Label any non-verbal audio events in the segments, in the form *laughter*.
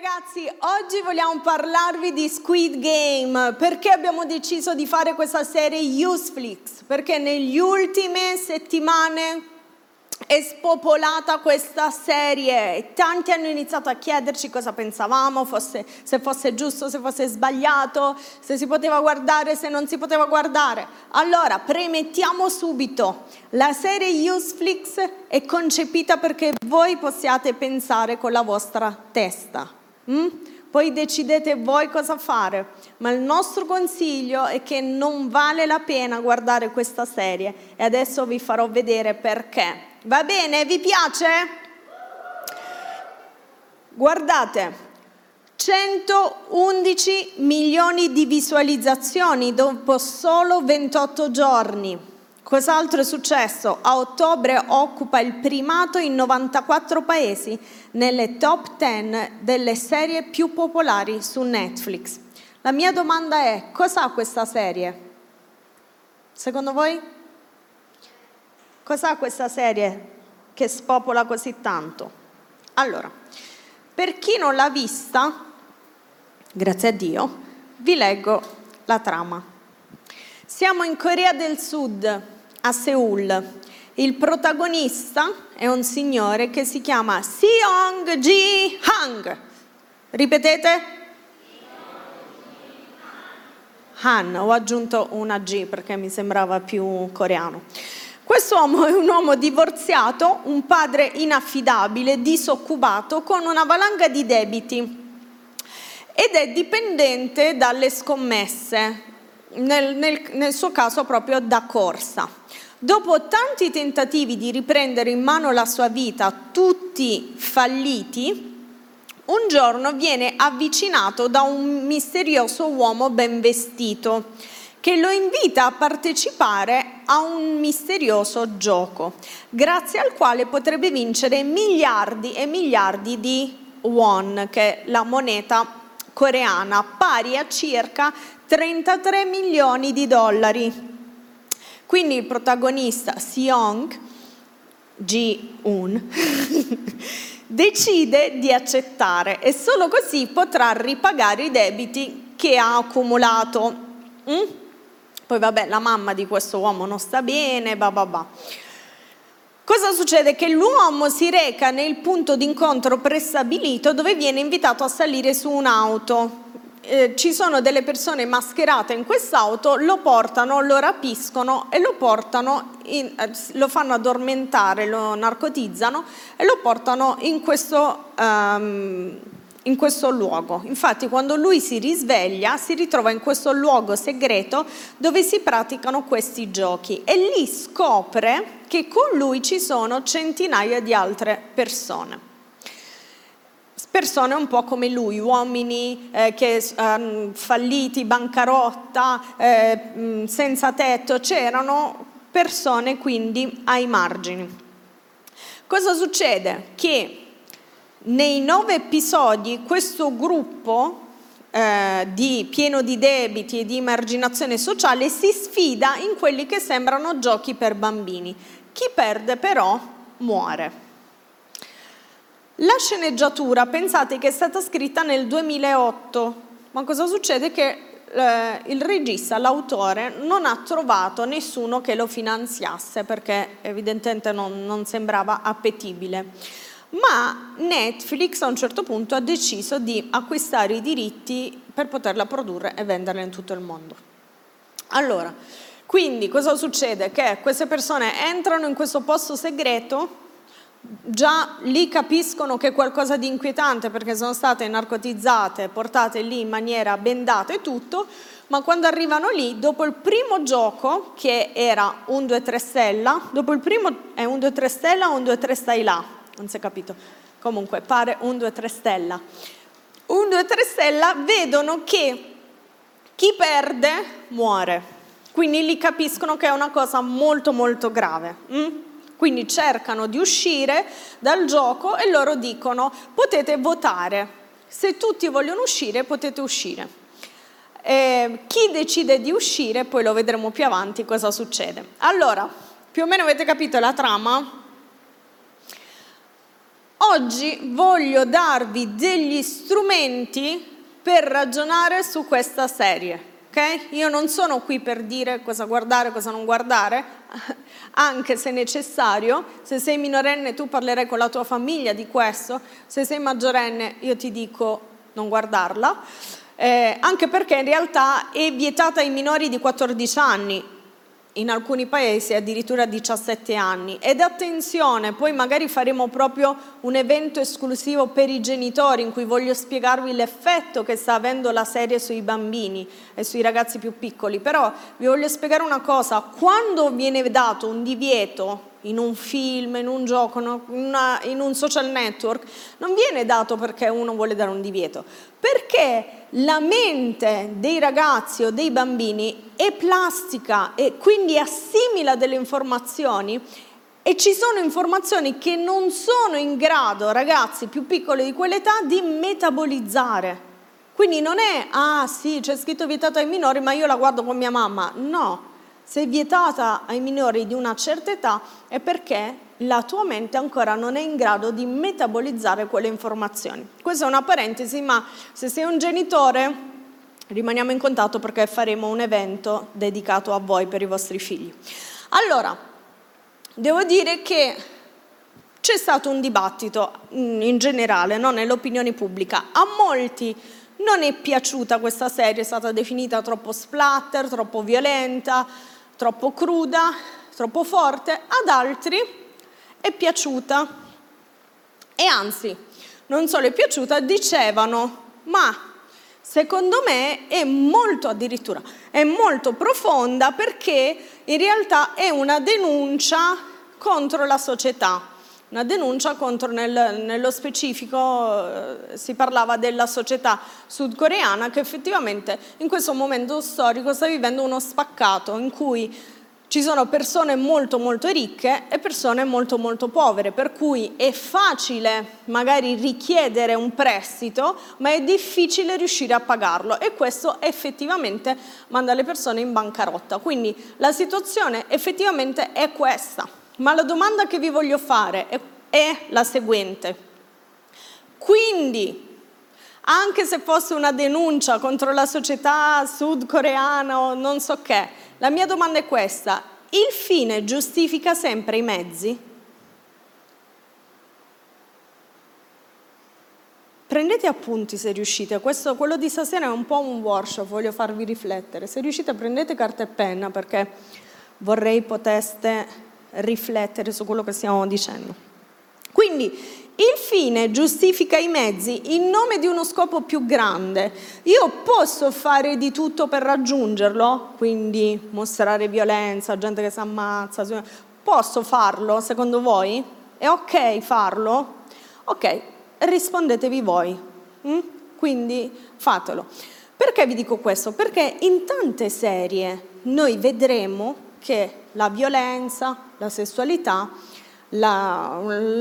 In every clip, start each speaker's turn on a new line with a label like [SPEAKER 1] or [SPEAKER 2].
[SPEAKER 1] ragazzi, oggi vogliamo parlarvi di Squid Game. Perché abbiamo deciso di fare questa serie Useflix? Perché negli ultime settimane è spopolata questa serie e tanti hanno iniziato a chiederci cosa pensavamo, fosse, se fosse giusto, se fosse sbagliato, se si poteva guardare, se non si poteva guardare. Allora, premettiamo subito, la serie Useflix è concepita perché voi possiate pensare con la vostra testa. Mm? Poi decidete voi cosa fare, ma il nostro consiglio è che non vale la pena guardare questa serie e adesso vi farò vedere perché. Va bene? Vi piace? Guardate, 111 milioni di visualizzazioni dopo solo 28 giorni. Cos'altro è successo? A ottobre occupa il primato in 94 paesi nelle top 10 delle serie più popolari su Netflix. La mia domanda è, cos'ha questa serie? Secondo voi? Cos'ha questa serie che spopola così tanto? Allora, per chi non l'ha vista, grazie a Dio, vi leggo la trama. Siamo in Corea del Sud, a Seoul. Il protagonista è un signore che si chiama Seong Ji Hang. Ripetete? Han, ho aggiunto una G perché mi sembrava più coreano. Quest'uomo è un uomo divorziato, un padre inaffidabile, disoccupato, con una valanga di debiti ed è dipendente dalle scommesse, nel, nel, nel suo caso proprio da corsa. Dopo tanti tentativi di riprendere in mano la sua vita, tutti falliti, un giorno viene avvicinato da un misterioso uomo ben vestito che lo invita a partecipare a un misterioso gioco, grazie al quale potrebbe vincere miliardi e miliardi di won, che è la moneta coreana, pari a circa 33 milioni di dollari. Quindi il protagonista Seong Ji-un *laughs* decide di accettare e solo così potrà ripagare i debiti che ha accumulato. Mm? Poi vabbè, la mamma di questo uomo non sta bene, bah bah bah. Cosa succede? Che l'uomo si reca nel punto d'incontro prestabilito dove viene invitato a salire su un'auto. Eh, ci sono delle persone mascherate in quest'auto, lo portano, lo rapiscono e lo portano, in, eh, lo fanno addormentare, lo narcotizzano e lo portano in questo... Um, in questo luogo. Infatti quando lui si risveglia si ritrova in questo luogo segreto dove si praticano questi giochi e lì scopre che con lui ci sono centinaia di altre persone. Persone un po' come lui, uomini eh, che eh, falliti, bancarotta, eh, senza tetto, c'erano persone quindi ai margini. Cosa succede? Che nei nove episodi questo gruppo eh, di, pieno di debiti e di emarginazione sociale si sfida in quelli che sembrano giochi per bambini. Chi perde però muore. La sceneggiatura, pensate che è stata scritta nel 2008, ma cosa succede? Che eh, il regista, l'autore, non ha trovato nessuno che lo finanziasse perché evidentemente non, non sembrava appetibile ma Netflix a un certo punto ha deciso di acquistare i diritti per poterla produrre e venderla in tutto il mondo. Allora, quindi cosa succede? Che queste persone entrano in questo posto segreto, già lì capiscono che è qualcosa di inquietante perché sono state narcotizzate, portate lì in maniera bendata e tutto, ma quando arrivano lì, dopo il primo gioco, che era un 2-3 stella, dopo il primo è un 2-3 stella o un 2-3 stai là? non si è capito. Comunque pare un 2-3 stella. Un 2-3 stella vedono che chi perde muore. Quindi lì capiscono che è una cosa molto molto grave. Mm? Quindi cercano di uscire dal gioco e loro dicono potete votare. Se tutti vogliono uscire potete uscire. Eh, chi decide di uscire, poi lo vedremo più avanti cosa succede. Allora, più o meno avete capito la trama? oggi voglio darvi degli strumenti per ragionare su questa serie. Okay? Io non sono qui per dire cosa guardare, cosa non guardare, anche se necessario. Se sei minorenne tu parlerai con la tua famiglia di questo, se sei maggiorenne io ti dico non guardarla, eh, anche perché in realtà è vietata ai minori di 14 anni, in alcuni paesi addirittura 17 anni. Ed attenzione, poi magari faremo proprio un evento esclusivo per i genitori in cui voglio spiegarvi l'effetto che sta avendo la serie sui bambini e sui ragazzi più piccoli. Però vi voglio spiegare una cosa, quando viene dato un divieto in un film, in un gioco, in, una, in un social network, non viene dato perché uno vuole dare un divieto, perché la mente dei ragazzi o dei bambini è plastica e quindi assimila delle informazioni e ci sono informazioni che non sono in grado, ragazzi più piccoli di quell'età, di metabolizzare. Quindi non è, ah sì, c'è scritto vietato ai minori, ma io la guardo con mia mamma. No, se è vietata ai minori di una certa età è perché la tua mente ancora non è in grado di metabolizzare quelle informazioni. Questa è una parentesi, ma se sei un genitore rimaniamo in contatto perché faremo un evento dedicato a voi per i vostri figli. Allora, devo dire che c'è stato un dibattito mm, in generale, no? nell'opinione pubblica. A molti non è piaciuta questa serie, è stata definita troppo splatter, troppo violenta, troppo cruda, troppo forte, ad altri è piaciuta. E anzi, non solo è piaciuta, dicevano, ma secondo me è molto addirittura, è molto profonda perché in realtà è una denuncia contro la società. Una denuncia contro, nel, nello specifico eh, si parlava della società sudcoreana che effettivamente in questo momento storico sta vivendo uno spaccato in cui ci sono persone molto molto ricche e persone molto molto povere, per cui è facile magari richiedere un prestito, ma è difficile riuscire a pagarlo e questo effettivamente manda le persone in bancarotta. Quindi la situazione effettivamente è questa. Ma la domanda che vi voglio fare è, è la seguente. Quindi, anche se fosse una denuncia contro la società sudcoreana o non so che, la mia domanda è questa. Il fine giustifica sempre i mezzi? Prendete appunti se riuscite, Questo, quello di stasera è un po' un workshop, voglio farvi riflettere. Se riuscite prendete carta e penna perché vorrei poteste riflettere su quello che stiamo dicendo. Quindi il fine giustifica i mezzi in nome di uno scopo più grande. Io posso fare di tutto per raggiungerlo, quindi mostrare violenza, gente che si ammazza, posso farlo secondo voi? È ok farlo? Ok, rispondetevi voi. Mm? Quindi fatelo. Perché vi dico questo? Perché in tante serie noi vedremo che la violenza, la sessualità, la,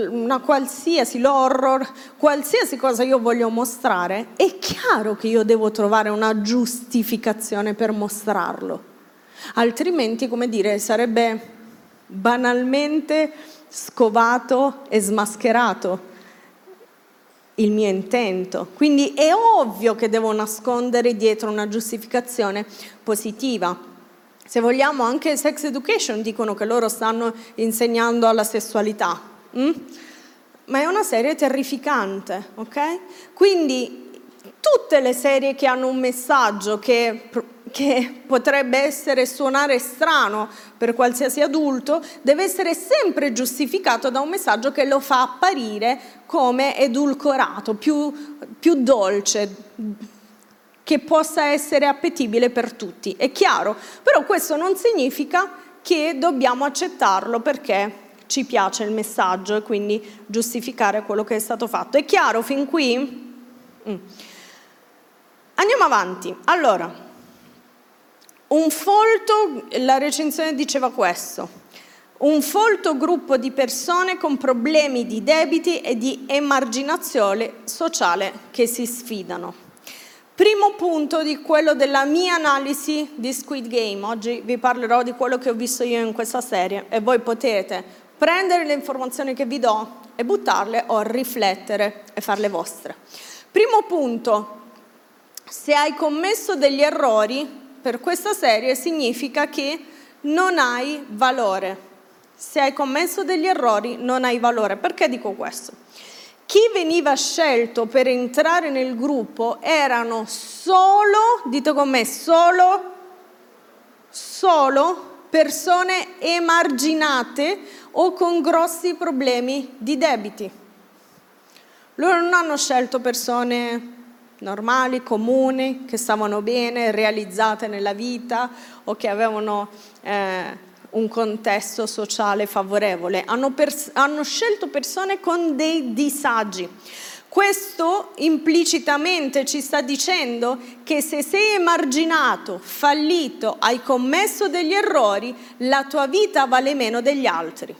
[SPEAKER 1] una qualsiasi, l'horror, qualsiasi cosa io voglio mostrare, è chiaro che io devo trovare una giustificazione per mostrarlo. Altrimenti, come dire, sarebbe banalmente scovato e smascherato il mio intento. Quindi è ovvio che devo nascondere dietro una giustificazione positiva. Se vogliamo anche sex education dicono che loro stanno insegnando alla sessualità. Mm? Ma è una serie terrificante, ok? Quindi tutte le serie che hanno un messaggio che, che potrebbe essere suonare strano per qualsiasi adulto, deve essere sempre giustificato da un messaggio che lo fa apparire come edulcorato, più, più dolce, che possa essere appetibile per tutti. È chiaro, però questo non significa che dobbiamo accettarlo perché ci piace il messaggio e quindi giustificare quello che è stato fatto. È chiaro fin qui? Mm. Andiamo avanti. Allora, un folto, la recensione diceva questo, un folto gruppo di persone con problemi di debiti e di emarginazione sociale che si sfidano. Primo punto di quello della mia analisi di Squid Game. Oggi vi parlerò di quello che ho visto io in questa serie e voi potete prendere le informazioni che vi do e buttarle o riflettere e farle vostre. Primo punto, se hai commesso degli errori per questa serie significa che non hai valore. Se hai commesso degli errori non hai valore. Perché dico questo? Chi veniva scelto per entrare nel gruppo erano solo, dite con me, solo, solo persone emarginate o con grossi problemi di debiti. Loro non hanno scelto persone normali, comuni, che stavano bene, realizzate nella vita o che avevano eh, un contesto sociale favorevole. Hanno, pers- hanno scelto persone con dei disagi. Questo implicitamente ci sta dicendo che se sei emarginato, fallito, hai commesso degli errori, la tua vita vale meno degli altri.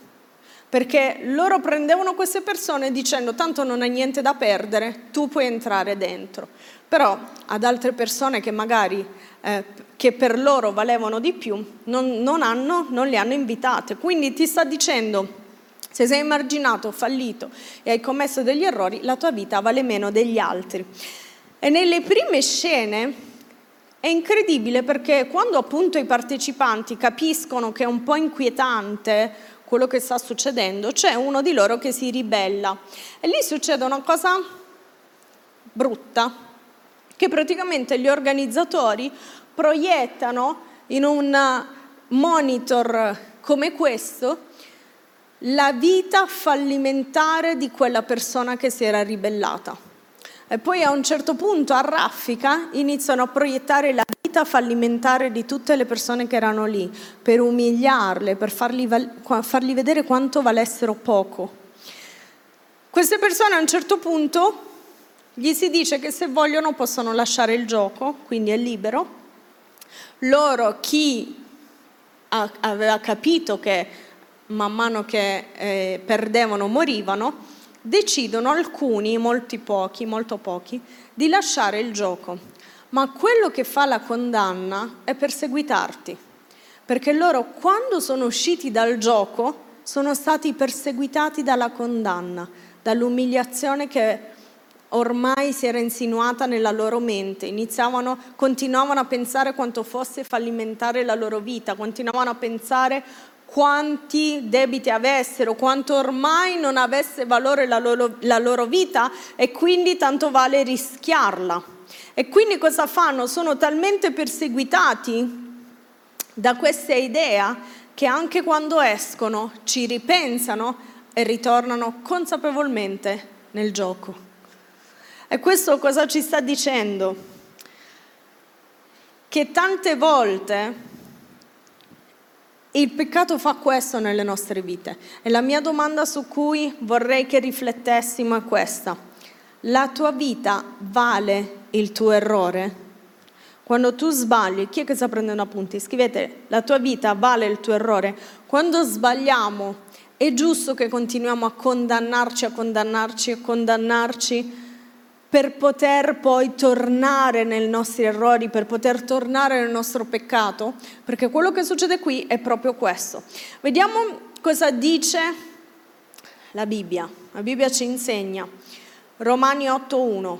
[SPEAKER 1] Perché loro prendevano queste persone dicendo tanto non hai niente da perdere, tu puoi entrare dentro. Però ad altre persone che magari eh, che per loro valevano di più non, non, hanno, non le hanno invitate. Quindi ti sta dicendo se sei emarginato, fallito e hai commesso degli errori, la tua vita vale meno degli altri. E nelle prime scene è incredibile perché quando appunto i partecipanti capiscono che è un po' inquietante quello che sta succedendo, c'è uno di loro che si ribella e lì succede una cosa brutta, che praticamente gli organizzatori proiettano in un monitor come questo la vita fallimentare di quella persona che si era ribellata. E poi a un certo punto a raffica iniziano a proiettare la vita fallimentare di tutte le persone che erano lì, per umiliarle, per fargli, fargli vedere quanto valessero poco. Queste persone a un certo punto gli si dice che se vogliono possono lasciare il gioco, quindi è libero. Loro, chi aveva capito che man mano che eh, perdevano morivano, decidono alcuni, molti pochi, molto pochi, di lasciare il gioco. Ma quello che fa la condanna è perseguitarti, perché loro quando sono usciti dal gioco sono stati perseguitati dalla condanna, dall'umiliazione che ormai si era insinuata nella loro mente, iniziavano, continuavano a pensare quanto fosse fallimentare la loro vita, continuavano a pensare quanti debiti avessero, quanto ormai non avesse valore la loro, la loro vita e quindi tanto vale rischiarla. E quindi cosa fanno? Sono talmente perseguitati da questa idea che anche quando escono ci ripensano e ritornano consapevolmente nel gioco. E questo cosa ci sta dicendo? Che tante volte il peccato fa questo nelle nostre vite e la mia domanda su cui vorrei che riflettessimo è questa. La tua vita vale il tuo errore? Quando tu sbagli, chi è che sta prendendo appunti? Scrivete, la tua vita vale il tuo errore? Quando sbagliamo, è giusto che continuiamo a condannarci, a condannarci, a condannarci per poter poi tornare nei nostri errori, per poter tornare nel nostro peccato, perché quello che succede qui è proprio questo. Vediamo cosa dice la Bibbia. La Bibbia ci insegna, Romani 8.1,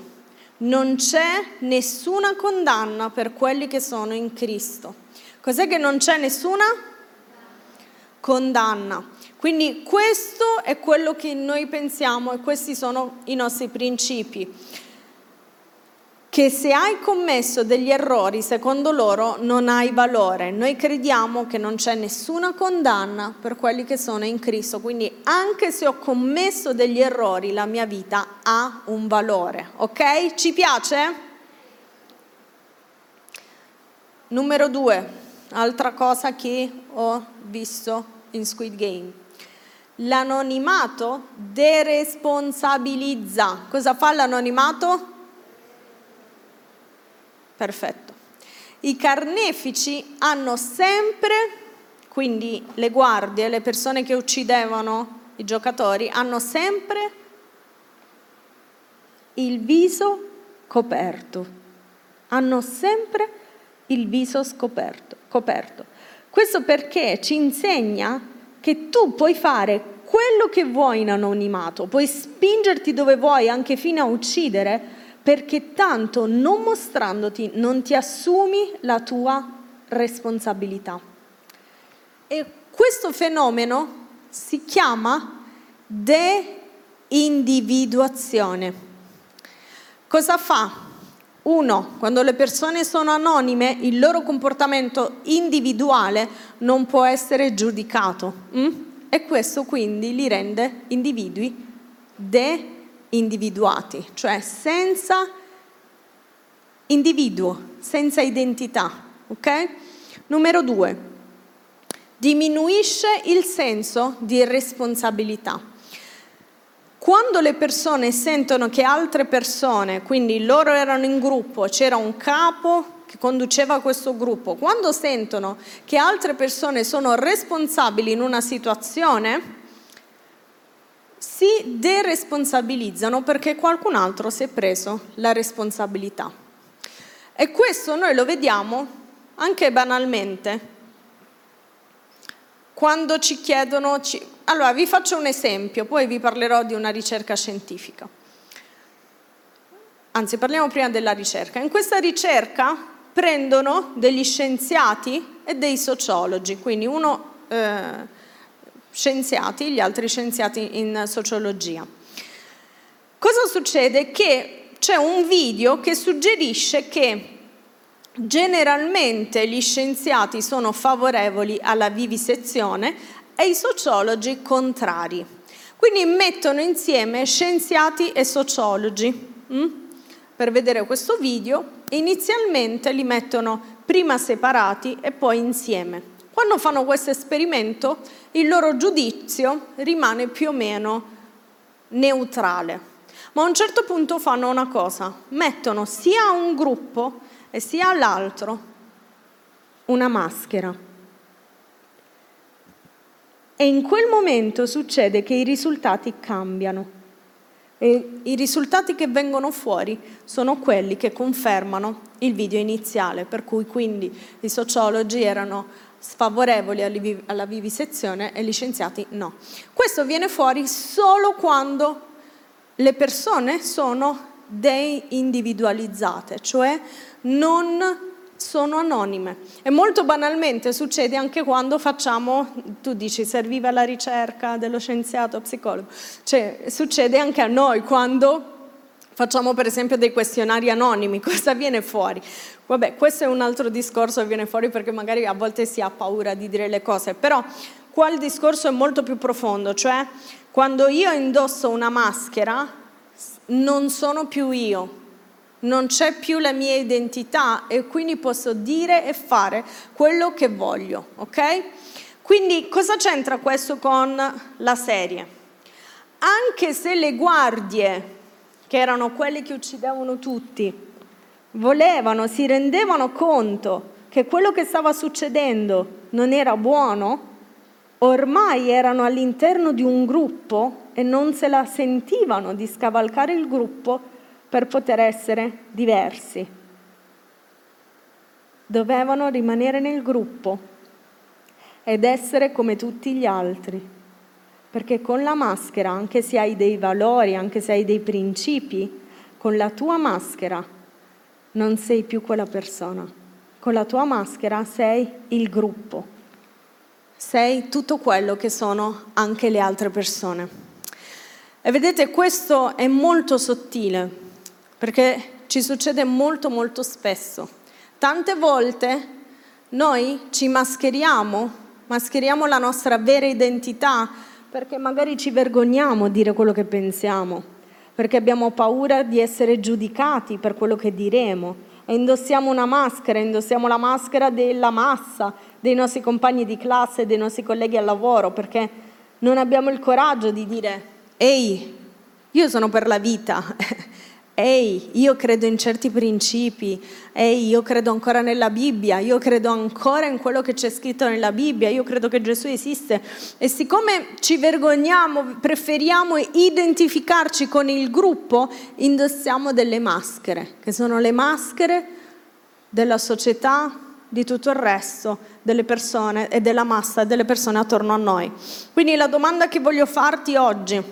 [SPEAKER 1] non c'è nessuna condanna per quelli che sono in Cristo. Cos'è che non c'è nessuna? Condanna. Quindi questo è quello che noi pensiamo e questi sono i nostri principi. Che se hai commesso degli errori, secondo loro, non hai valore. Noi crediamo che non c'è nessuna condanna per quelli che sono in Cristo. Quindi anche se ho commesso degli errori, la mia vita ha un valore. Ok? Ci piace? Numero due, altra cosa che ho visto in Squid Game. L'anonimato deresponsabilizza. Cosa fa l'anonimato? Perfetto. I carnefici hanno sempre, quindi le guardie, le persone che uccidevano i giocatori, hanno sempre il viso coperto. Hanno sempre il viso scoperto, coperto. Questo perché ci insegna che tu puoi fare quello che vuoi in anonimato, puoi spingerti dove vuoi anche fino a uccidere, perché tanto non mostrandoti non ti assumi la tua responsabilità. E questo fenomeno si chiama de-individuazione. Cosa fa? Uno, quando le persone sono anonime, il loro comportamento individuale non può essere giudicato. Mm? e questo quindi li rende individui de-individuati, cioè senza individuo, senza identità. Ok? Numero due, diminuisce il senso di responsabilità. Quando le persone sentono che altre persone, quindi loro erano in gruppo, c'era un capo che conduceva questo gruppo, quando sentono che altre persone sono responsabili in una situazione, si deresponsabilizzano perché qualcun altro si è preso la responsabilità. E questo noi lo vediamo anche banalmente. Quando ci chiedono... Ci... Allora, vi faccio un esempio, poi vi parlerò di una ricerca scientifica. Anzi, parliamo prima della ricerca. In questa ricerca prendono degli scienziati e dei sociologi, quindi uno eh, scienziati, gli altri scienziati in sociologia. Cosa succede? Che c'è un video che suggerisce che generalmente gli scienziati sono favorevoli alla vivisezione e i sociologi contrari. Quindi mettono insieme scienziati e sociologi. Hm? Per vedere questo video inizialmente li mettono prima separati e poi insieme. Quando fanno questo esperimento il loro giudizio rimane più o meno neutrale, ma a un certo punto fanno una cosa, mettono sia un gruppo e sia all'altro una maschera. E in quel momento succede che i risultati cambiano. E I risultati che vengono fuori sono quelli che confermano il video iniziale, per cui quindi i sociologi erano sfavorevoli alla vivisezione e gli scienziati no. Questo viene fuori solo quando le persone sono deindividualizzate, cioè non sono anonime. E molto banalmente succede anche quando facciamo, tu dici serviva la ricerca dello scienziato psicologo, cioè succede anche a noi quando facciamo per esempio dei questionari anonimi, *laughs* cosa viene fuori? Vabbè, questo è un altro discorso che viene fuori perché magari a volte si ha paura di dire le cose, però qua il discorso è molto più profondo, cioè quando io indosso una maschera non sono più io, non c'è più la mia identità e quindi posso dire e fare quello che voglio, ok? Quindi cosa c'entra questo con la serie? Anche se le guardie, che erano quelle che uccidevano tutti, volevano, si rendevano conto che quello che stava succedendo non era buono, ormai erano all'interno di un gruppo e non se la sentivano di scavalcare il gruppo per poter essere diversi. Dovevano rimanere nel gruppo ed essere come tutti gli altri, perché con la maschera, anche se hai dei valori, anche se hai dei principi, con la tua maschera non sei più quella persona, con la tua maschera sei il gruppo, sei tutto quello che sono anche le altre persone. E vedete, questo è molto sottile, perché ci succede molto molto spesso. Tante volte noi ci mascheriamo, mascheriamo la nostra vera identità perché magari ci vergogniamo a dire quello che pensiamo, perché abbiamo paura di essere giudicati per quello che diremo e indossiamo una maschera, indossiamo la maschera della massa, dei nostri compagni di classe, dei nostri colleghi al lavoro, perché non abbiamo il coraggio di dire ehi, io sono per la vita, *laughs* ehi, io credo in certi principi, ehi, io credo ancora nella Bibbia, io credo ancora in quello che c'è scritto nella Bibbia, io credo che Gesù esiste. E siccome ci vergogniamo, preferiamo identificarci con il gruppo, indossiamo delle maschere, che sono le maschere della società, di tutto il resto delle persone e della massa delle persone attorno a noi. Quindi la domanda che voglio farti oggi,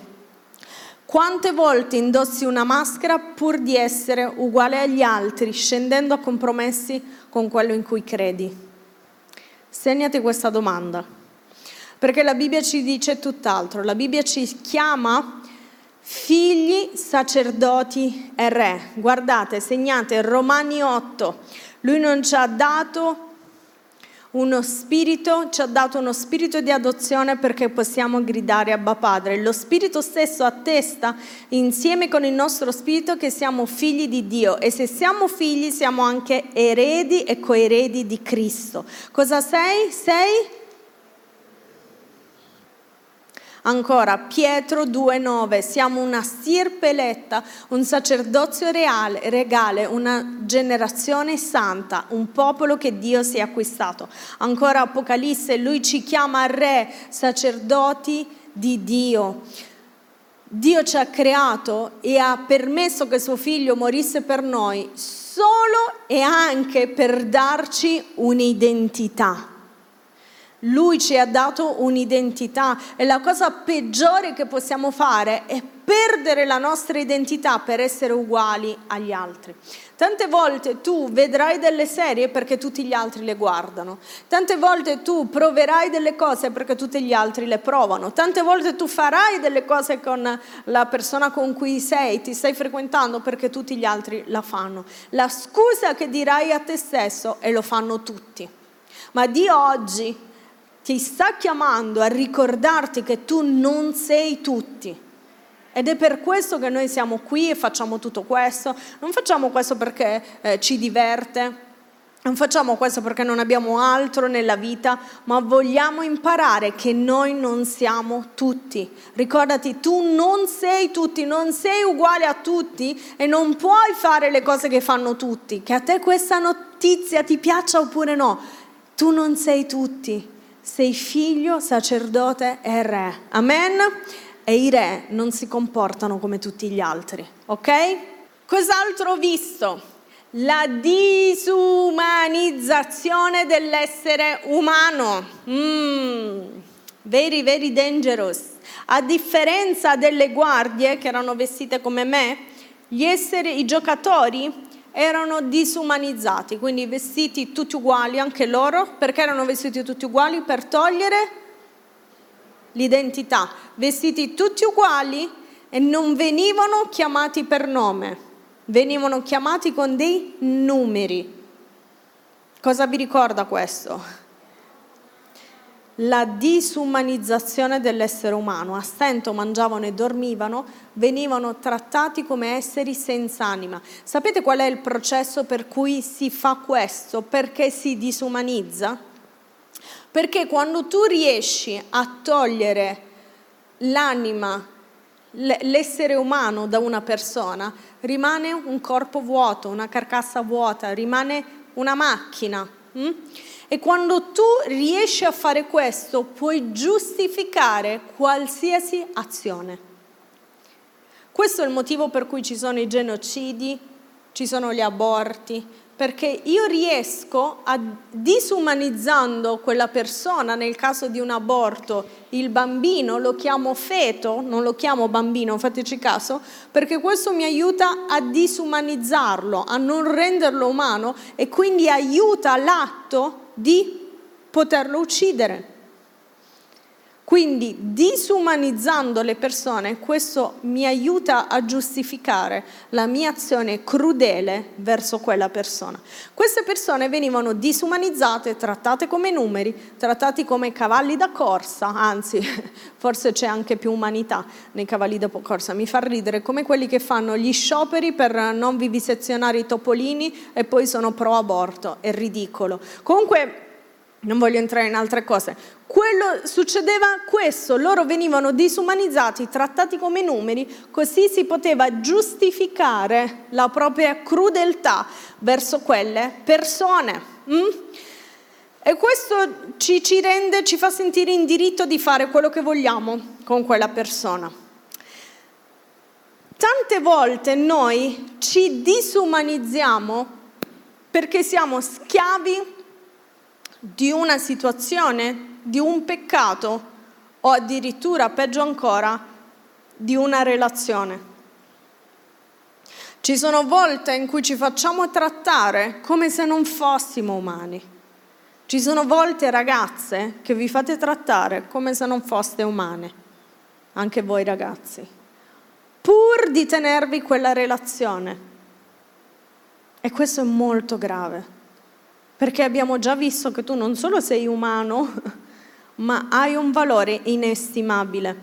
[SPEAKER 1] quante volte indossi una maschera pur di essere uguale agli altri, scendendo a compromessi con quello in cui credi? Segnati questa domanda, perché la Bibbia ci dice tutt'altro, la Bibbia ci chiama figli, sacerdoti e re. Guardate, segnate Romani 8, lui non ci ha dato uno spirito, ci ha dato uno spirito di adozione perché possiamo gridare Abba Padre. Lo spirito stesso attesta insieme con il nostro spirito che siamo figli di Dio e se siamo figli siamo anche eredi e coeredi di Cristo. Cosa sei? Sei Ancora, Pietro 2,9, siamo una stirpe eletta, un sacerdozio reale, regale, una generazione santa, un popolo che Dio si è acquistato. Ancora Apocalisse, lui ci chiama re, sacerdoti di Dio. Dio ci ha creato e ha permesso che suo figlio morisse per noi solo e anche per darci un'identità. Lui ci ha dato un'identità e la cosa peggiore che possiamo fare è perdere la nostra identità per essere uguali agli altri. Tante volte tu vedrai delle serie perché tutti gli altri le guardano, tante volte tu proverai delle cose perché tutti gli altri le provano, tante volte tu farai delle cose con la persona con cui sei, ti stai frequentando perché tutti gli altri la fanno. La scusa che dirai a te stesso e lo fanno tutti. Ma di oggi ti sta chiamando a ricordarti che tu non sei tutti. Ed è per questo che noi siamo qui e facciamo tutto questo. Non facciamo questo perché eh, ci diverte, non facciamo questo perché non abbiamo altro nella vita, ma vogliamo imparare che noi non siamo tutti. Ricordati, tu non sei tutti, non sei uguale a tutti e non puoi fare le cose che fanno tutti. Che a te questa notizia ti piaccia oppure no, tu non sei tutti sei figlio, sacerdote e re. Amen? E i re non si comportano come tutti gli altri, ok? Cos'altro ho visto? La disumanizzazione dell'essere umano. Mm, very, very dangerous. A differenza delle guardie che erano vestite come me, gli esseri, i giocatori erano disumanizzati, quindi vestiti tutti uguali anche loro, perché erano vestiti tutti uguali? Per togliere l'identità, vestiti tutti uguali e non venivano chiamati per nome, venivano chiamati con dei numeri. Cosa vi ricorda questo? La disumanizzazione dell'essere umano. A stento mangiavano e dormivano, venivano trattati come esseri senza anima. Sapete qual è il processo per cui si fa questo? Perché si disumanizza? Perché quando tu riesci a togliere l'anima, l'essere umano da una persona, rimane un corpo vuoto, una carcassa vuota, rimane una macchina. Hm? E quando tu riesci a fare questo, puoi giustificare qualsiasi azione. Questo è il motivo per cui ci sono i genocidi, ci sono gli aborti, perché io riesco a disumanizzando quella persona, nel caso di un aborto, il bambino lo chiamo feto, non lo chiamo bambino, fateci caso, perché questo mi aiuta a disumanizzarlo, a non renderlo umano e quindi aiuta l'atto di poterlo uccidere. Quindi disumanizzando le persone, questo mi aiuta a giustificare la mia azione crudele verso quella persona. Queste persone venivano disumanizzate, trattate come numeri, trattati come cavalli da corsa, anzi *laughs* forse c'è anche più umanità nei cavalli da corsa. Mi fa ridere come quelli che fanno gli scioperi per non vivisezionare i topolini e poi sono pro aborto, è ridicolo. Comunque non voglio entrare in altre cose. Quello, succedeva questo, loro venivano disumanizzati, trattati come numeri, così si poteva giustificare la propria crudeltà verso quelle persone. Mm? E questo ci, ci rende, ci fa sentire in diritto di fare quello che vogliamo con quella persona. Tante volte noi ci disumanizziamo perché siamo schiavi di una situazione, di un peccato o addirittura, peggio ancora, di una relazione. Ci sono volte in cui ci facciamo trattare come se non fossimo umani. Ci sono volte, ragazze, che vi fate trattare come se non foste umane, anche voi ragazzi, pur di tenervi quella relazione. E questo è molto grave, perché abbiamo già visto che tu non solo sei umano, *laughs* ma hai un valore inestimabile.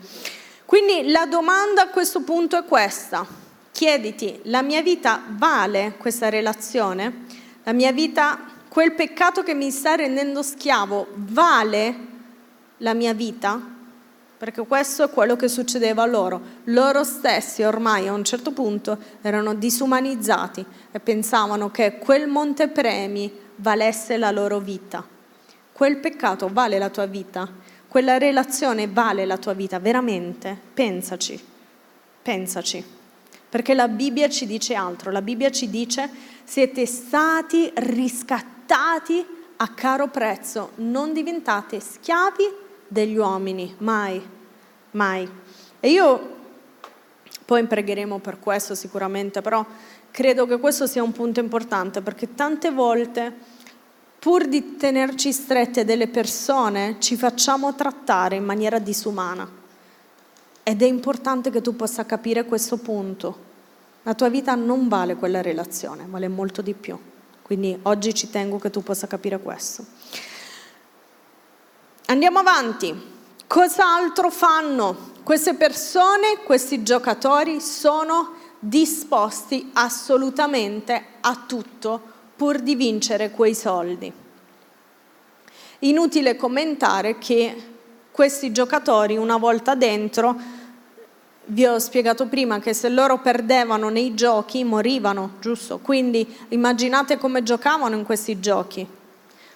[SPEAKER 1] Quindi la domanda a questo punto è questa. Chiediti, la mia vita vale questa relazione? La mia vita, quel peccato che mi sta rendendo schiavo, vale la mia vita? Perché questo è quello che succedeva a loro. Loro stessi ormai a un certo punto erano disumanizzati e pensavano che quel montepremi valesse la loro vita. Quel peccato vale la tua vita? Quella relazione vale la tua vita? Veramente? Pensaci, pensaci. Perché la Bibbia ci dice altro. La Bibbia ci dice siete stati riscattati a caro prezzo, non diventate schiavi degli uomini, mai, mai. E io, poi pregheremo per questo sicuramente, però credo che questo sia un punto importante perché tante volte, pur di tenerci strette delle persone, ci facciamo trattare in maniera disumana. Ed è importante che tu possa capire questo punto. La tua vita non vale quella relazione, vale molto di più. Quindi oggi ci tengo che tu possa capire questo. Andiamo avanti. Cos'altro fanno? Queste persone, questi giocatori sono disposti assolutamente a tutto pur di vincere quei soldi. Inutile commentare che questi giocatori una volta dentro, vi ho spiegato prima che se loro perdevano nei giochi morivano, giusto? Quindi immaginate come giocavano in questi giochi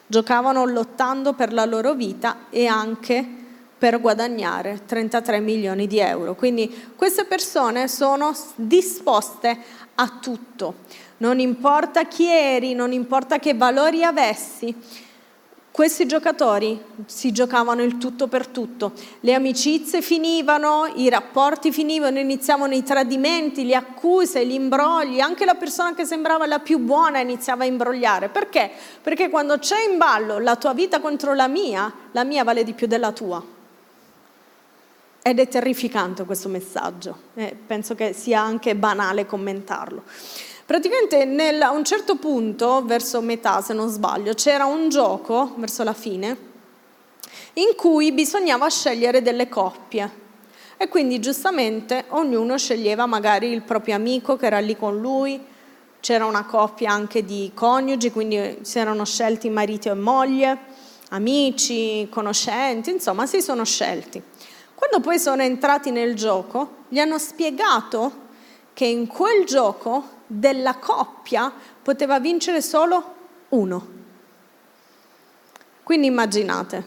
[SPEAKER 1] giocavano lottando per la loro vita e anche per guadagnare 33 milioni di euro. Quindi queste persone sono disposte a tutto, non importa chi eri, non importa che valori avessi, questi giocatori si giocavano il tutto per tutto, le amicizie finivano, i rapporti finivano, iniziavano i tradimenti, le accuse, gli imbrogli, anche la persona che sembrava la più buona iniziava a imbrogliare. Perché? Perché quando c'è in ballo la tua vita contro la mia, la mia vale di più della tua. Ed è terrificante questo messaggio, eh, penso che sia anche banale commentarlo. Praticamente nel, a un certo punto, verso metà se non sbaglio, c'era un gioco, verso la fine, in cui bisognava scegliere delle coppie. E quindi giustamente ognuno sceglieva magari il proprio amico che era lì con lui, c'era una coppia anche di coniugi, quindi si erano scelti marito e moglie, amici, conoscenti, insomma si sono scelti. Quando poi sono entrati nel gioco, gli hanno spiegato che in quel gioco della coppia poteva vincere solo uno. Quindi immaginate,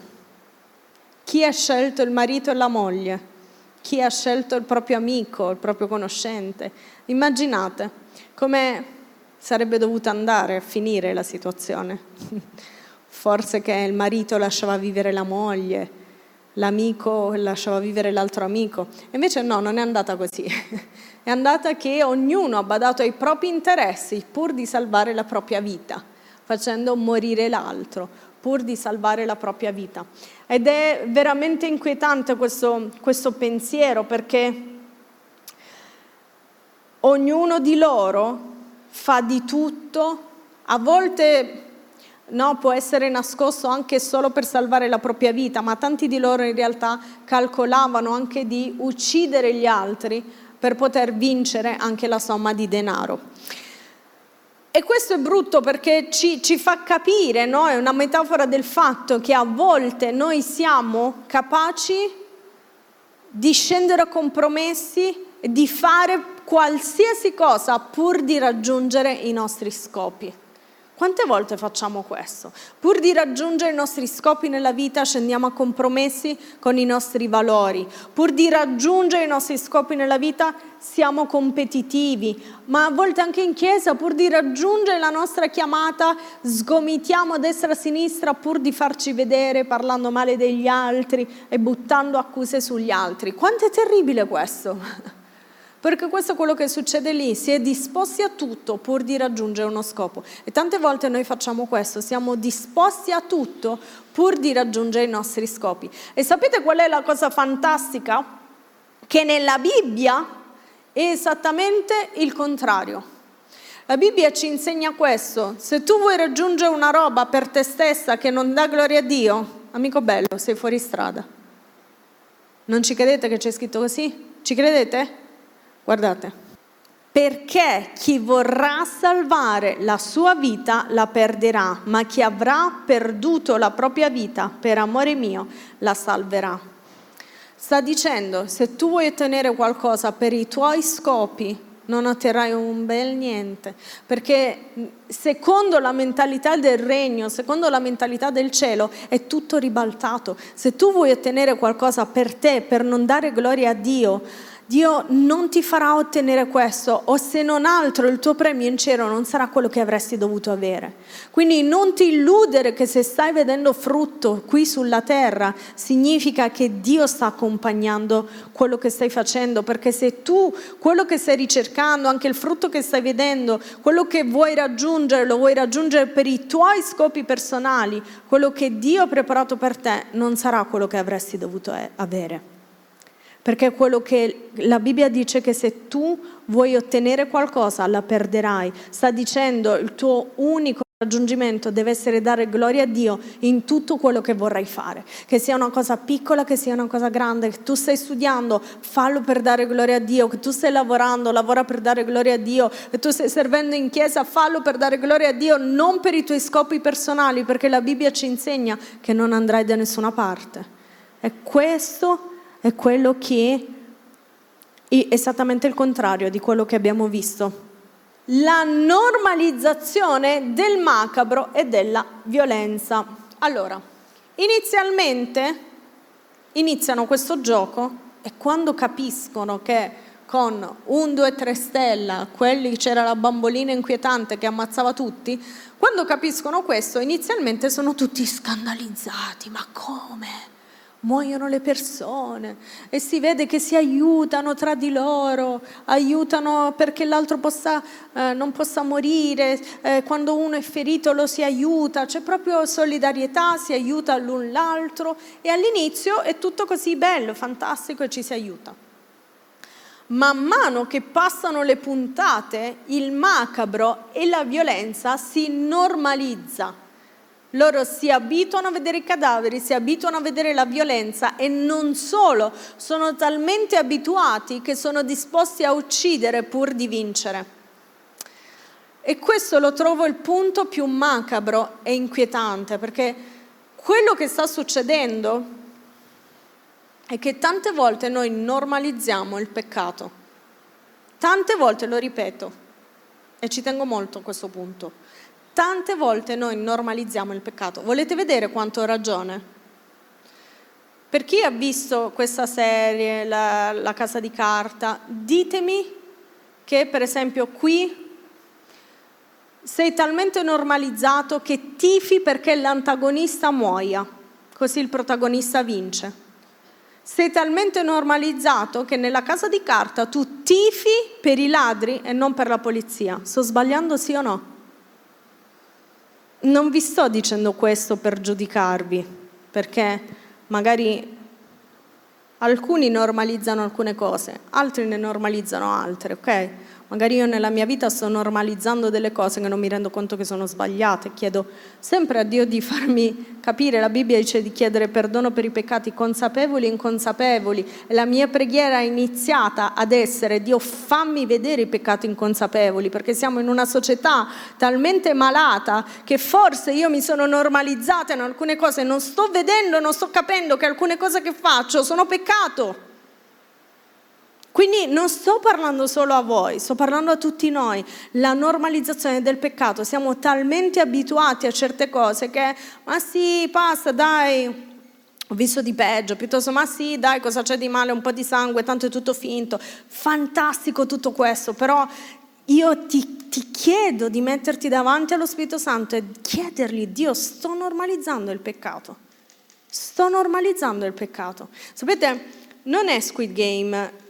[SPEAKER 1] chi ha scelto il marito e la moglie, chi ha scelto il proprio amico, il proprio conoscente. Immaginate come sarebbe dovuta andare a finire la situazione. *laughs* Forse che il marito lasciava vivere la moglie, l'amico lasciava vivere l'altro amico. Invece no, non è andata così. *laughs* È andata che ognuno ha badato ai propri interessi pur di salvare la propria vita, facendo morire l'altro, pur di salvare la propria vita. Ed è veramente inquietante questo, questo pensiero perché ognuno di loro fa di tutto, a volte no, può essere nascosto anche solo per salvare la propria vita, ma tanti di loro in realtà calcolavano anche di uccidere gli altri per poter vincere anche la somma di denaro. E questo è brutto perché ci, ci fa capire, no? è una metafora del fatto che a volte noi siamo capaci di scendere a compromessi, di fare qualsiasi cosa pur di raggiungere i nostri scopi. Quante volte facciamo questo? Pur di raggiungere i nostri scopi nella vita scendiamo a compromessi con i nostri valori. Pur di raggiungere i nostri scopi nella vita siamo competitivi, ma a volte anche in chiesa, pur di raggiungere la nostra chiamata, sgomitiamo a destra e a sinistra pur di farci vedere parlando male degli altri e buttando accuse sugli altri. Quanto è terribile questo? Perché questo è quello che succede lì, si è disposti a tutto pur di raggiungere uno scopo. E tante volte noi facciamo questo, siamo disposti a tutto pur di raggiungere i nostri scopi. E sapete qual è la cosa fantastica? Che nella Bibbia è esattamente il contrario. La Bibbia ci insegna questo, se tu vuoi raggiungere una roba per te stessa che non dà gloria a Dio, amico bello, sei fuori strada. Non ci credete che c'è scritto così? Ci credete? Guardate, perché chi vorrà salvare la sua vita la perderà, ma chi avrà perduto la propria vita per amore mio la salverà. Sta dicendo, se tu vuoi ottenere qualcosa per i tuoi scopi, non otterrai un bel niente, perché secondo la mentalità del regno, secondo la mentalità del cielo, è tutto ribaltato. Se tu vuoi ottenere qualcosa per te, per non dare gloria a Dio, Dio non ti farà ottenere questo o se non altro il tuo premio in cielo non sarà quello che avresti dovuto avere. Quindi non ti illudere che se stai vedendo frutto qui sulla terra significa che Dio sta accompagnando quello che stai facendo, perché se tu quello che stai ricercando, anche il frutto che stai vedendo, quello che vuoi raggiungere, lo vuoi raggiungere per i tuoi scopi personali, quello che Dio ha preparato per te non sarà quello che avresti dovuto avere perché quello che la Bibbia dice che se tu vuoi ottenere qualcosa la perderai. Sta dicendo il tuo unico raggiungimento deve essere dare gloria a Dio in tutto quello che vorrai fare, che sia una cosa piccola, che sia una cosa grande, che tu stai studiando, fallo per dare gloria a Dio, che tu stai lavorando, lavora per dare gloria a Dio, che tu stai servendo in chiesa, fallo per dare gloria a Dio, non per i tuoi scopi personali, perché la Bibbia ci insegna che non andrai da nessuna parte. E questo è quello che è esattamente il contrario di quello che abbiamo visto. La normalizzazione del macabro e della violenza. Allora, inizialmente iniziano questo gioco e quando capiscono che con un, due, tre stella, quelli c'era la bambolina inquietante che ammazzava tutti, quando capiscono questo inizialmente sono tutti scandalizzati, ma come? Muoiono le persone e si vede che si aiutano tra di loro, aiutano perché l'altro possa, eh, non possa morire, eh, quando uno è ferito lo si aiuta, c'è proprio solidarietà, si aiuta l'un l'altro e all'inizio è tutto così bello, fantastico e ci si aiuta. Man mano che passano le puntate, il macabro e la violenza si normalizza loro si abituano a vedere i cadaveri, si abituano a vedere la violenza e non solo, sono talmente abituati che sono disposti a uccidere pur di vincere. E questo lo trovo il punto più macabro e inquietante, perché quello che sta succedendo è che tante volte noi normalizziamo il peccato. Tante volte, lo ripeto, e ci tengo molto a questo punto, Tante volte noi normalizziamo il peccato. Volete vedere quanto ho ragione? Per chi ha visto questa serie, la, la Casa di Carta, ditemi che per esempio qui sei talmente normalizzato che tifi perché l'antagonista muoia, così il protagonista vince. Sei talmente normalizzato che nella casa di carta tu tifi per i ladri e non per la polizia. Sto sbagliando sì o no? Non vi sto dicendo questo per giudicarvi, perché magari alcuni normalizzano alcune cose, altri ne normalizzano altre, ok? Magari io nella mia vita sto normalizzando delle cose che non mi rendo conto che sono sbagliate. Chiedo sempre a Dio di farmi capire. La Bibbia dice di chiedere perdono per i peccati consapevoli e inconsapevoli. E la mia preghiera è iniziata ad essere Dio fammi vedere i peccati inconsapevoli, perché siamo in una società talmente malata che forse io mi sono normalizzata in alcune cose, non sto vedendo, non sto capendo che alcune cose che faccio sono peccato. Quindi non sto parlando solo a voi, sto parlando a tutti noi. La normalizzazione del peccato, siamo talmente abituati a certe cose che, ma sì, passa, dai, ho visto di peggio, piuttosto, ma sì, dai, cosa c'è di male? Un po' di sangue, tanto è tutto finto. Fantastico tutto questo, però io ti, ti, chiedo di metterti davanti allo Spirito Santo e chiedergli, Dio, sto normalizzando il peccato. Sto normalizzando il peccato. Sapete, non è Squid Game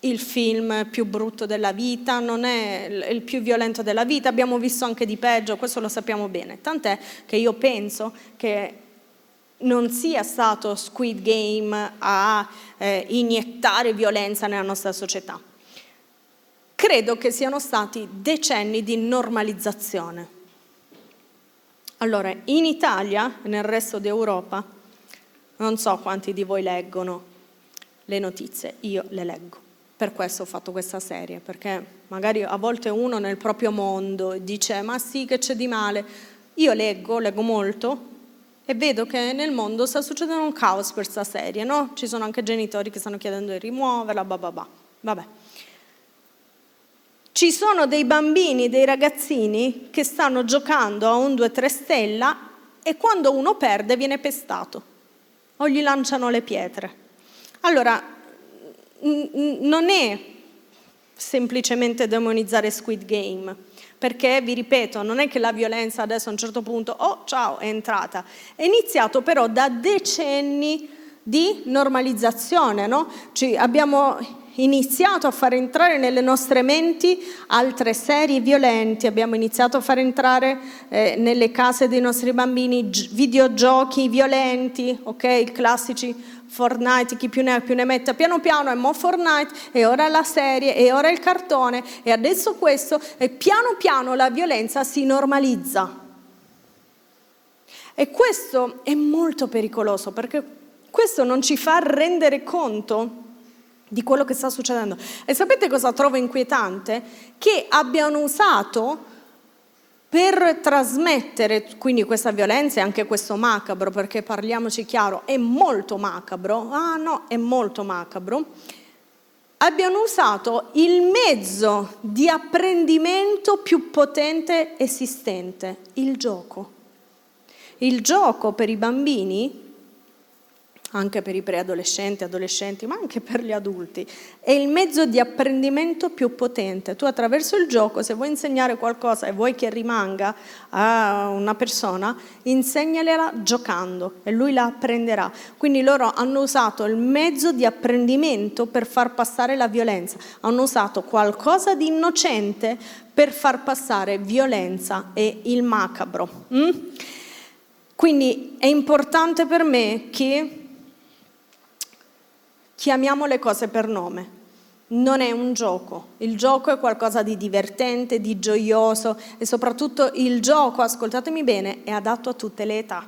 [SPEAKER 1] il film più brutto della vita, non è il più violento della vita, abbiamo visto anche di peggio, questo lo sappiamo bene. Tant'è che io penso che non sia stato Squid Game a eh, iniettare violenza nella nostra società. Credo che siano stati decenni di normalizzazione. Allora, in Italia e nel resto d'Europa, non so quanti di voi leggono le notizie, io le leggo per questo ho fatto questa serie, perché magari a volte uno nel proprio mondo dice ma sì che c'è di male. Io leggo, leggo molto e vedo che nel mondo sta succedendo un caos per questa serie, no? Ci sono anche genitori che stanno chiedendo di rimuoverla, bababà. Vabbè. Ci sono dei bambini, dei ragazzini che stanno giocando a un 2-3 stella e quando uno perde viene pestato o gli lanciano le pietre. Allora, non è semplicemente demonizzare Squid Game, perché vi ripeto, non è che la violenza adesso a un certo punto, oh ciao, è entrata, è iniziato però da decenni di normalizzazione, no? Cioè, abbiamo iniziato a far entrare nelle nostre menti altre serie violenti, abbiamo iniziato a far entrare eh, nelle case dei nostri bambini videogiochi violenti, ok? Classici Fortnite, chi più ne ha più ne metta, piano piano è mo Fortnite e ora la serie e ora il cartone e adesso questo e piano piano la violenza si normalizza. E questo è molto pericoloso perché questo non ci fa rendere conto di quello che sta succedendo. E sapete cosa trovo inquietante? Che abbiano usato per trasmettere quindi questa violenza e anche questo macabro, perché parliamoci chiaro, è molto macabro, ah no, è molto macabro, abbiano usato il mezzo di apprendimento più potente esistente, il gioco. Il gioco per i bambini anche per i preadolescenti, adolescenti, ma anche per gli adulti. È il mezzo di apprendimento più potente. Tu attraverso il gioco, se vuoi insegnare qualcosa e vuoi che rimanga a una persona, insegnagliela giocando e lui la apprenderà. Quindi loro hanno usato il mezzo di apprendimento per far passare la violenza, hanno usato qualcosa di innocente per far passare violenza e il macabro. Mm? Quindi è importante per me che chiamiamo le cose per nome. Non è un gioco, il gioco è qualcosa di divertente, di gioioso e soprattutto il gioco, ascoltatemi bene, è adatto a tutte le età.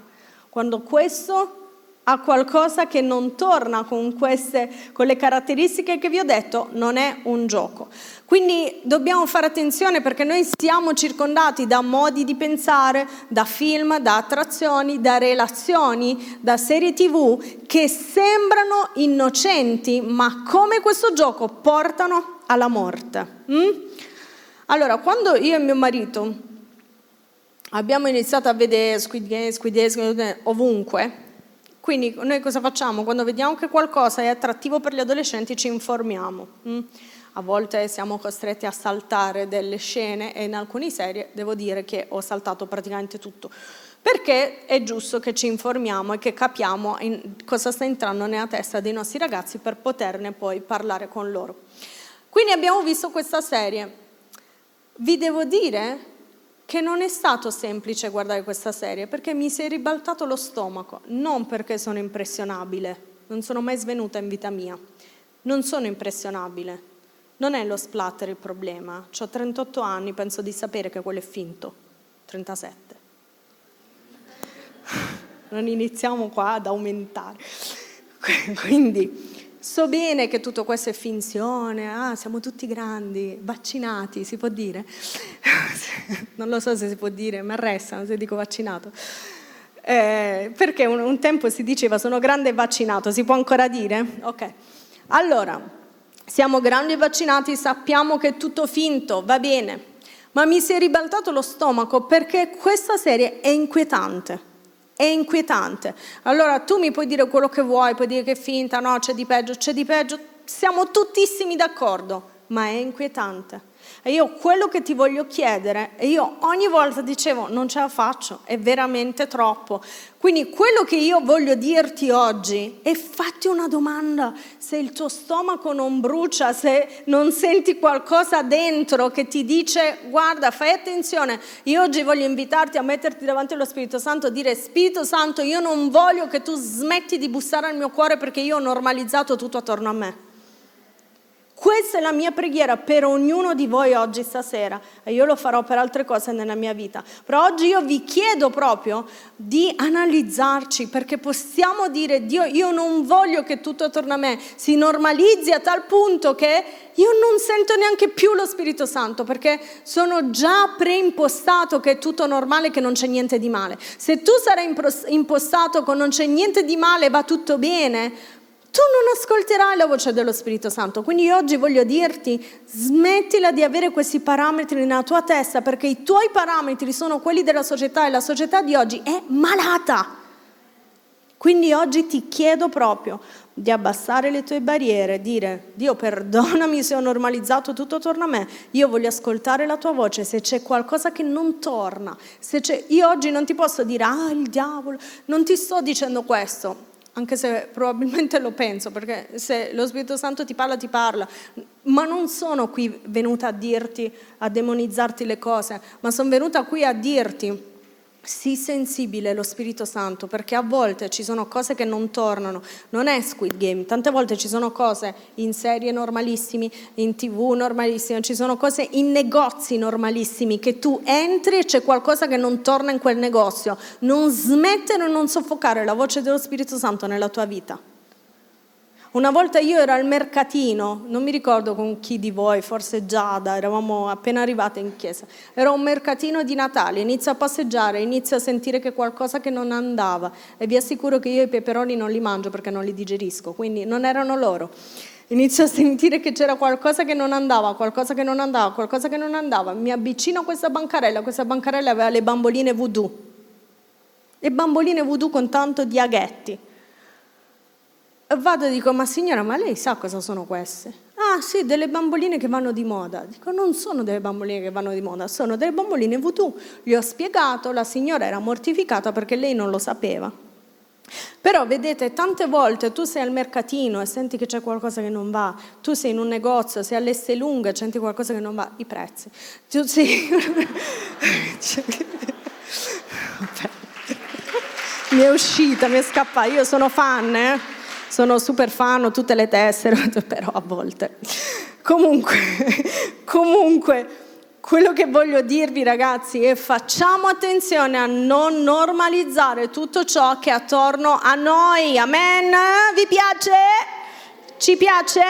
[SPEAKER 1] Quando questo ha qualcosa che non torna con, queste, con le caratteristiche che vi ho detto, non è un gioco. Quindi dobbiamo fare attenzione perché noi siamo circondati da modi di pensare, da film, da attrazioni, da relazioni, da serie tv che sembrano innocenti, ma come questo gioco portano alla morte. Mm? Allora, quando io e mio marito abbiamo iniziato a vedere Squid Game, Squid Game ovunque, quindi noi cosa facciamo? Quando vediamo che qualcosa è attrattivo per gli adolescenti ci informiamo. Mm? A volte siamo costretti a saltare delle scene e in alcune serie devo dire che ho saltato praticamente tutto. Perché è giusto che ci informiamo e che capiamo cosa sta entrando nella testa dei nostri ragazzi per poterne poi parlare con loro. Quindi abbiamo visto questa serie. Vi devo dire che non è stato semplice guardare questa serie perché mi si è ribaltato lo stomaco, non perché sono impressionabile, non sono mai svenuta in vita mia, non sono impressionabile, non è lo splatter il problema, ho 38 anni, penso di sapere che quello è finto, 37. Non iniziamo qua ad aumentare. *laughs* Quindi So bene che tutto questo è finzione, ah, siamo tutti grandi, vaccinati, si può dire? *laughs* non lo so se si può dire, mi arrestano se dico vaccinato. Eh, perché un, un tempo si diceva sono grande e vaccinato, si può ancora dire? Ok. Allora, siamo grandi e vaccinati, sappiamo che è tutto finto, va bene, ma mi si è ribaltato lo stomaco perché questa serie è inquietante. È inquietante. Allora tu mi puoi dire quello che vuoi, puoi dire che è finta, no, c'è di peggio, c'è di peggio, siamo tuttissimi d'accordo, ma è inquietante. E io quello che ti voglio chiedere, e io ogni volta dicevo non ce la faccio, è veramente troppo. Quindi quello che io voglio dirti oggi è fatti una domanda, se il tuo stomaco non brucia, se non senti qualcosa dentro che ti dice guarda fai attenzione, io oggi voglio invitarti a metterti davanti allo Spirito Santo dire Spirito Santo io non voglio che tu smetti di bussare al mio cuore perché io ho normalizzato tutto attorno a me. Questa è la mia preghiera per ognuno di voi oggi stasera e io lo farò per altre cose nella mia vita. Però oggi io vi chiedo proprio di analizzarci perché possiamo dire Dio, io non voglio che tutto attorno a me si normalizzi a tal punto che io non sento neanche più lo Spirito Santo perché sono già preimpostato che è tutto normale, che non c'è niente di male. Se tu sarai impostato con non c'è niente di male, va tutto bene, tu non ascolterai la voce dello Spirito Santo. Quindi oggi voglio dirti, smettila di avere questi parametri nella tua testa perché i tuoi parametri sono quelli della società e la società di oggi è malata. Quindi oggi ti chiedo proprio di abbassare le tue barriere, dire Dio perdonami se ho normalizzato tutto attorno a me, io voglio ascoltare la tua voce, se c'è qualcosa che non torna, io oggi non ti posso dire ah il diavolo, non ti sto dicendo questo, anche se probabilmente lo penso, perché se lo Spirito Santo ti parla, ti parla, ma non sono qui venuta a dirti, a demonizzarti le cose, ma sono venuta qui a dirti Sii sensibile allo Spirito Santo perché a volte ci sono cose che non tornano, non è Squid Game, tante volte ci sono cose in serie normalissime, in tv normalissime, ci sono cose in negozi normalissimi che tu entri e c'è qualcosa che non torna in quel negozio, non smettere e non soffocare la voce dello Spirito Santo nella tua vita. Una volta io ero al mercatino, non mi ricordo con chi di voi, forse Giada, eravamo appena arrivate in chiesa. Era un mercatino di Natale, inizio a passeggiare, inizio a sentire che qualcosa che non andava e vi assicuro che io i peperoni non li mangio perché non li digerisco, quindi non erano loro. Inizio a sentire che c'era qualcosa che non andava, qualcosa che non andava, qualcosa che non andava. Mi avvicino a questa bancarella, questa bancarella aveva le bamboline voodoo. Le bamboline voodoo con tanto di aghetti vado e dico, ma signora, ma lei sa cosa sono queste? Ah sì, delle bamboline che vanno di moda. Dico, non sono delle bamboline che vanno di moda, sono delle bamboline voodoo. Gli ho spiegato, la signora era mortificata perché lei non lo sapeva. Però vedete, tante volte tu sei al mercatino e senti che c'è qualcosa che non va, tu sei in un negozio, sei all'este lunga e senti qualcosa che non va, i prezzi. Tu sei... *laughs* mi è uscita, mi è scappata, io sono fan, eh? Sono super fan, ho tutte le tessere, *laughs* però a volte. Comunque, comunque, quello che voglio dirvi ragazzi è facciamo attenzione a non normalizzare tutto ciò che è attorno a noi. Amen? Vi piace? Ci piace?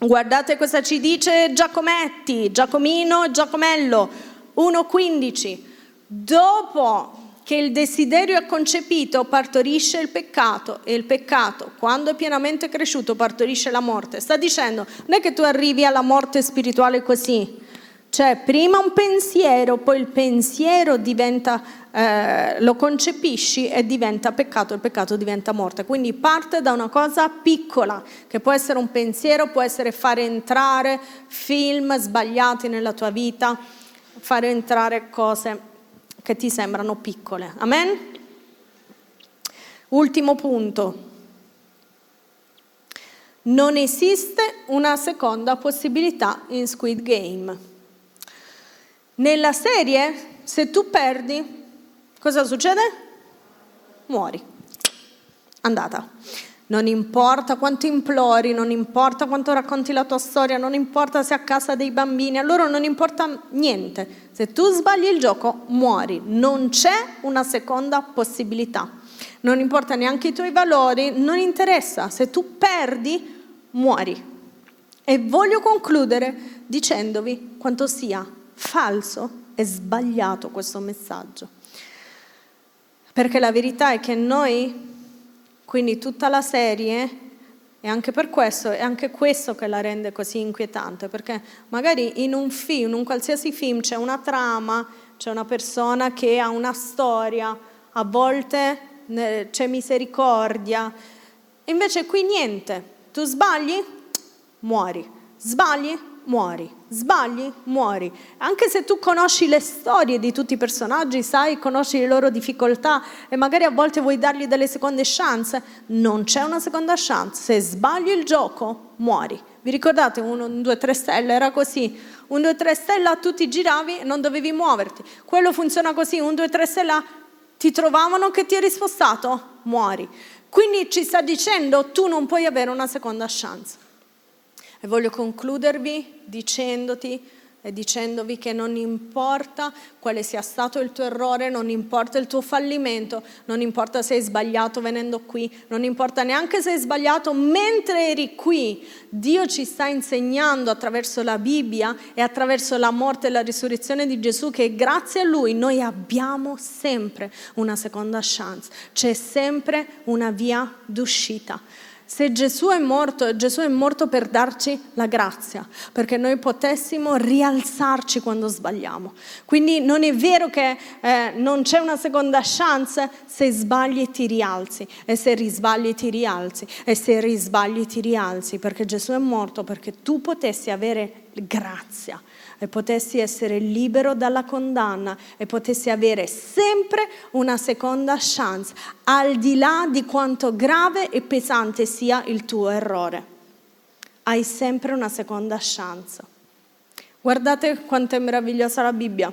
[SPEAKER 1] Guardate cosa ci dice Giacometti, Giacomino, Giacomello 1.15. Dopo che il desiderio è concepito partorisce il peccato e il peccato, quando è pienamente cresciuto, partorisce la morte. Sta dicendo, non è che tu arrivi alla morte spirituale così, cioè prima un pensiero, poi il pensiero diventa, eh, lo concepisci e diventa peccato, il peccato diventa morte. Quindi parte da una cosa piccola, che può essere un pensiero, può essere fare entrare film sbagliati nella tua vita, fare entrare cose che ti sembrano piccole. Amen? Ultimo punto. Non esiste una seconda possibilità in Squid Game. Nella serie, se tu perdi, cosa succede? Muori. Andata. Non importa quanto implori, non importa quanto racconti la tua storia, non importa se a casa dei bambini, a loro non importa niente. Se tu sbagli il gioco, muori. Non c'è una seconda possibilità. Non importa neanche i tuoi valori, non interessa. Se tu perdi, muori. E voglio concludere dicendovi quanto sia falso e sbagliato questo messaggio. Perché la verità è che noi quindi tutta la serie E anche per questo, è anche questo che la rende così inquietante, perché magari in un film, in un qualsiasi film c'è una trama, c'è una persona che ha una storia, a volte c'è misericordia, invece qui niente, tu sbagli, muori, sbagli, muori, sbagli, muori. Anche se tu conosci le storie di tutti i personaggi, sai, conosci le loro difficoltà e magari a volte vuoi dargli delle seconde chance, non c'è una seconda chance. Se sbagli il gioco, muori. Vi ricordate 1, 2, 3 stelle? Era così. 1, 2, 3 stella, tu ti giravi e non dovevi muoverti. Quello funziona così, 1, 2, 3 stella, ti trovavano che ti eri spostato, muori. Quindi ci sta dicendo tu non puoi avere una seconda chance. E voglio concludervi dicendoti e dicendovi che non importa quale sia stato il tuo errore, non importa il tuo fallimento, non importa se hai sbagliato venendo qui, non importa neanche se hai sbagliato mentre eri qui, Dio ci sta insegnando attraverso la Bibbia e attraverso la morte e la risurrezione di Gesù che grazie a Lui noi abbiamo sempre una seconda chance, c'è sempre una via d'uscita. Se Gesù è morto, Gesù è morto per darci la grazia, perché noi potessimo rialzarci quando sbagliamo. Quindi non è vero che eh, non c'è una seconda chance, se sbagli ti rialzi, e se risbagli ti rialzi, e se risbagli ti rialzi, perché Gesù è morto perché tu potessi avere grazia e potessi essere libero dalla condanna e potessi avere sempre una seconda chance, al di là di quanto grave e pesante sia il tuo errore. Hai sempre una seconda chance. Guardate quanto è meravigliosa la Bibbia.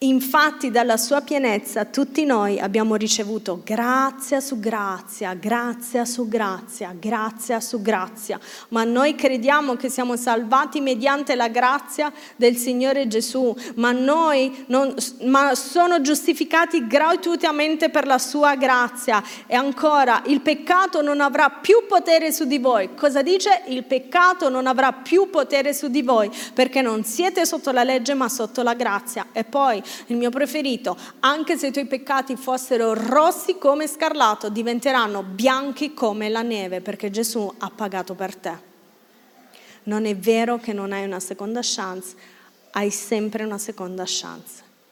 [SPEAKER 1] Infatti dalla sua pienezza tutti noi abbiamo ricevuto grazia su grazia, grazia su grazia, grazia su grazia, ma noi crediamo che siamo salvati mediante la grazia del Signore Gesù, ma noi non, ma sono giustificati gratuitamente per la sua grazia. E ancora, il peccato non avrà più potere su di voi. Cosa dice? Il peccato non avrà più potere su di voi, perché non siete sotto la legge ma sotto la grazia. E poi il mio preferito, anche se i tuoi peccati fossero rossi come scarlato, diventeranno bianchi come la neve, perché Gesù ha pagato per te. Non è vero che non hai una seconda chance, hai sempre una seconda chance.